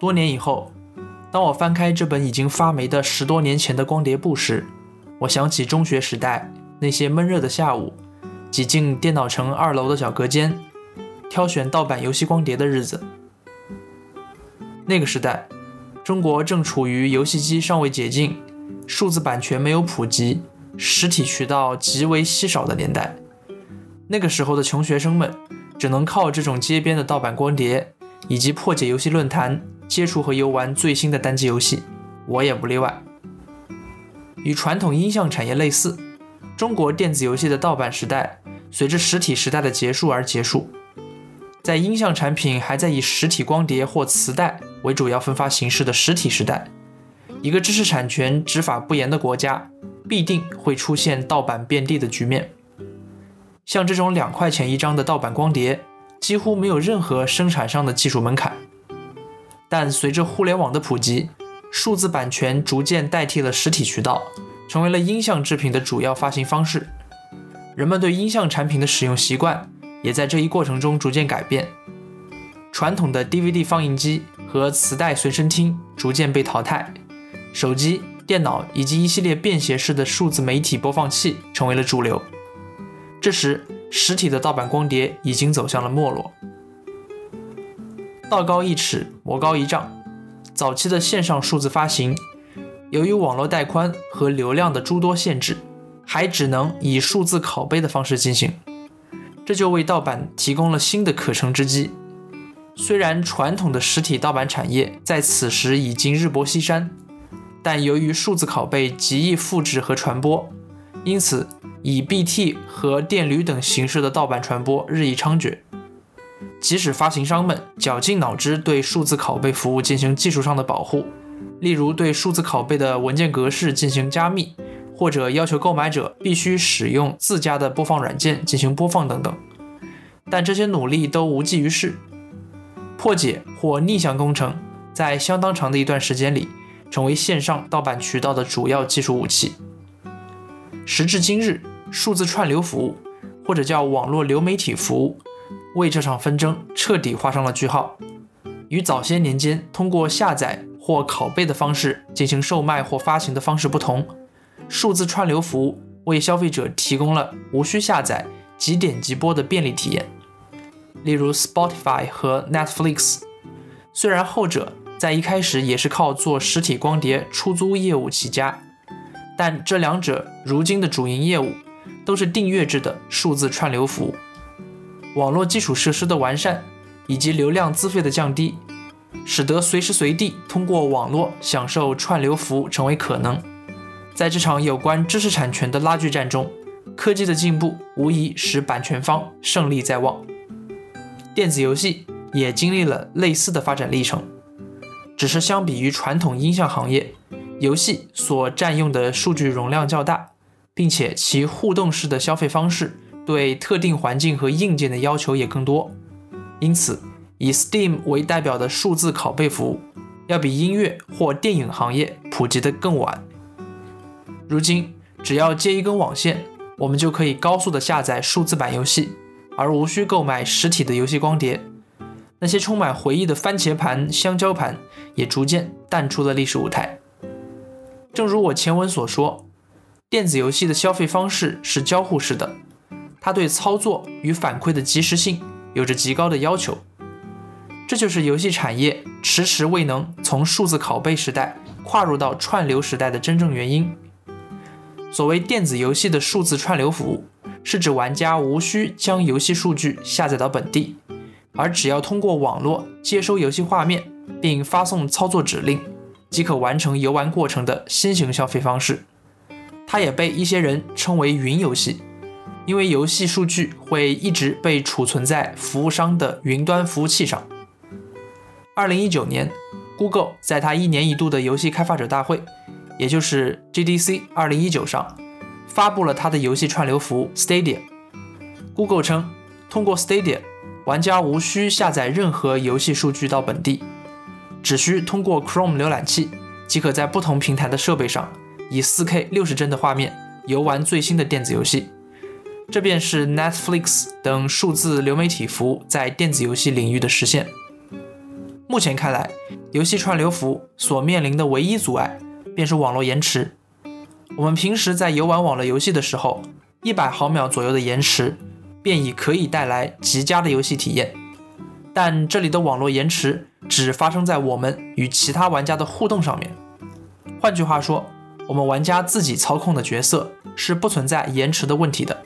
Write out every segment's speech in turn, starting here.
多年以后，当我翻开这本已经发霉的十多年前的光碟簿时，我想起中学时代那些闷热的下午，挤进电脑城二楼的小隔间，挑选盗版游戏光碟的日子。那个时代，中国正处于游戏机尚未解禁、数字版权没有普及、实体渠道极为稀少的年代。那个时候的穷学生们，只能靠这种街边的盗版光碟，以及破解游戏论坛，接触和游玩最新的单机游戏。我也不例外。与传统音像产业类似，中国电子游戏的盗版时代随着实体时代的结束而结束。在音像产品还在以实体光碟或磁带为主要分发形式的实体时代，一个知识产权执法不严的国家，必定会出现盗版遍地的局面。像这种两块钱一张的盗版光碟，几乎没有任何生产上的技术门槛。但随着互联网的普及，数字版权逐渐代替了实体渠道，成为了音像制品的主要发行方式。人们对音像产品的使用习惯。也在这一过程中逐渐改变，传统的 DVD 放映机和磁带随身听逐渐被淘汰，手机、电脑以及一系列便携式的数字媒体播放器成为了主流。这时，实体的盗版光碟已经走向了没落。道高一尺，魔高一丈。早期的线上数字发行，由于网络带宽和流量的诸多限制，还只能以数字拷贝的方式进行。这就为盗版提供了新的可乘之机。虽然传统的实体盗版产业在此时已经日薄西山，但由于数字拷贝极易复制和传播，因此以 BT 和电驴等形式的盗版传播日益猖獗。即使发行商们绞尽脑汁对数字拷贝服务进行技术上的保护，例如对数字拷贝的文件格式进行加密。或者要求购买者必须使用自家的播放软件进行播放等等，但这些努力都无济于事。破解或逆向工程在相当长的一段时间里成为线上盗版渠道的主要技术武器。时至今日，数字串流服务或者叫网络流媒体服务为这场纷争彻底画上了句号。与早些年间通过下载或拷贝的方式进行售卖或发行的方式不同。数字串流服务为消费者提供了无需下载、即点即播的便利体验，例如 Spotify 和 Netflix。虽然后者在一开始也是靠做实体光碟出租业务起家，但这两者如今的主营业务都是订阅制的数字串流服务。网络基础设施的完善以及流量资费的降低，使得随时随地通过网络享受串流服务成为可能。在这场有关知识产权的拉锯战中，科技的进步无疑使版权方胜利在望。电子游戏也经历了类似的发展历程，只是相比于传统音像行业，游戏所占用的数据容量较大，并且其互动式的消费方式对特定环境和硬件的要求也更多。因此，以 Steam 为代表的数字拷贝服务，要比音乐或电影行业普及得更晚。如今，只要接一根网线，我们就可以高速的下载数字版游戏，而无需购买实体的游戏光碟。那些充满回忆的番茄盘、香蕉盘也逐渐淡出了历史舞台。正如我前文所说，电子游戏的消费方式是交互式的，它对操作与反馈的及时性有着极高的要求。这就是游戏产业迟迟未能从数字拷贝时代跨入到串流时代的真正原因。所谓电子游戏的数字串流服务，是指玩家无需将游戏数据下载到本地，而只要通过网络接收游戏画面并发送操作指令，即可完成游玩过程的新型消费方式。它也被一些人称为云游戏，因为游戏数据会一直被储存在服务商的云端服务器上。二零一九年，Google 在它一年一度的游戏开发者大会。也就是 GDC 2019上发布了它的游戏串流服务 Stadia。Google 称，通过 Stadia，玩家无需下载任何游戏数据到本地，只需通过 Chrome 浏览器即可在不同平台的设备上以 4K 六十帧的画面游玩最新的电子游戏。这便是 Netflix 等数字流媒体服务在电子游戏领域的实现。目前看来，游戏串流服务所面临的唯一阻碍便是网络延迟。我们平时在游玩网络游戏的时候，一百毫秒左右的延迟便已可以带来极佳的游戏体验。但这里的网络延迟只发生在我们与其他玩家的互动上面。换句话说，我们玩家自己操控的角色是不存在延迟的问题的，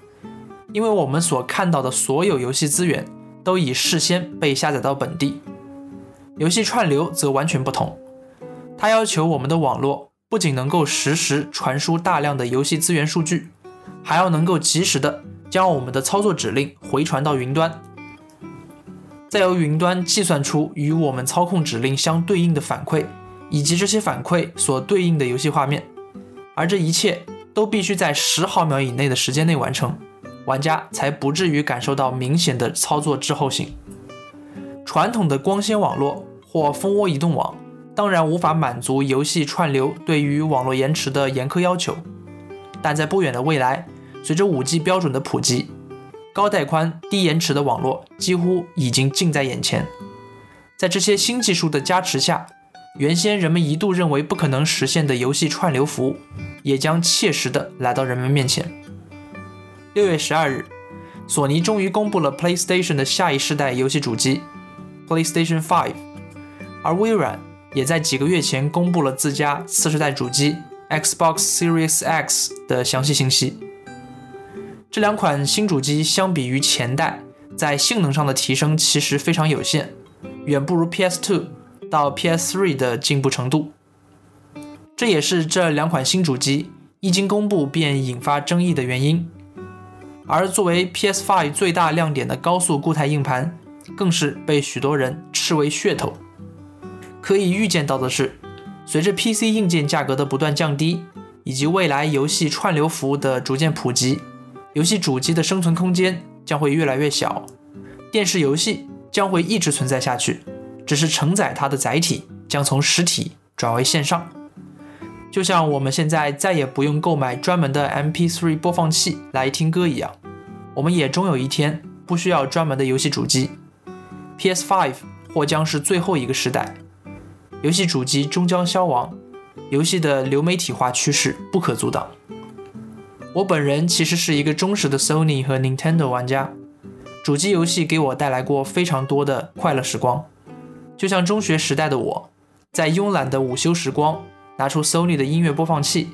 因为我们所看到的所有游戏资源都已事先被下载到本地。游戏串流则完全不同，它要求我们的网络不仅能够实时传输大量的游戏资源数据，还要能够及时的将我们的操作指令回传到云端，再由云端计算出与我们操控指令相对应的反馈，以及这些反馈所对应的游戏画面，而这一切都必须在十毫秒以内的时间内完成，玩家才不至于感受到明显的操作滞后性。传统的光纤网络。或蜂窝移动网当然无法满足游戏串流对于网络延迟的严苛要求，但在不远的未来，随着 5G 标准的普及，高带宽、低延迟的网络几乎已经近在眼前。在这些新技术的加持下，原先人们一度认为不可能实现的游戏串流服务，也将切实的来到人们面前。六月十二日，索尼终于公布了 PlayStation 的下一世代游戏主机 PlayStation 5。而微软也在几个月前公布了自家次世代主机 Xbox Series X 的详细信息。这两款新主机相比于前代，在性能上的提升其实非常有限，远不如 PS2 到 PS3 的进步程度。这也是这两款新主机一经公布便引发争议的原因。而作为 PS5 最大亮点的高速固态硬盘，更是被许多人视为噱头。可以预见到的是，随着 PC 硬件价格的不断降低，以及未来游戏串流服务的逐渐普及，游戏主机的生存空间将会越来越小，电视游戏将会一直存在下去，只是承载它的载体将从实体转为线上。就像我们现在再也不用购买专门的 MP3 播放器来听歌一样，我们也终有一天不需要专门的游戏主机。PS5 或将是最后一个时代。游戏主机终将消亡，游戏的流媒体化趋势不可阻挡。我本人其实是一个忠实的 Sony 和 Nintendo 玩家，主机游戏给我带来过非常多的快乐时光。就像中学时代的我，在慵懒的午休时光，拿出 Sony 的音乐播放器，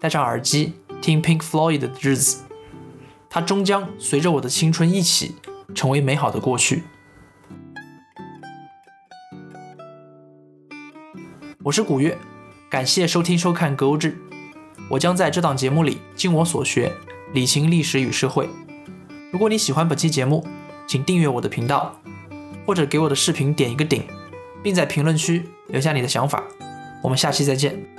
戴上耳机听 Pink Floyd 的日子，它终将随着我的青春一起成为美好的过去。我是古月，感谢收听收看《格物志》。我将在这档节目里尽我所学，理清历史与社会。如果你喜欢本期节目，请订阅我的频道，或者给我的视频点一个顶，并在评论区留下你的想法。我们下期再见。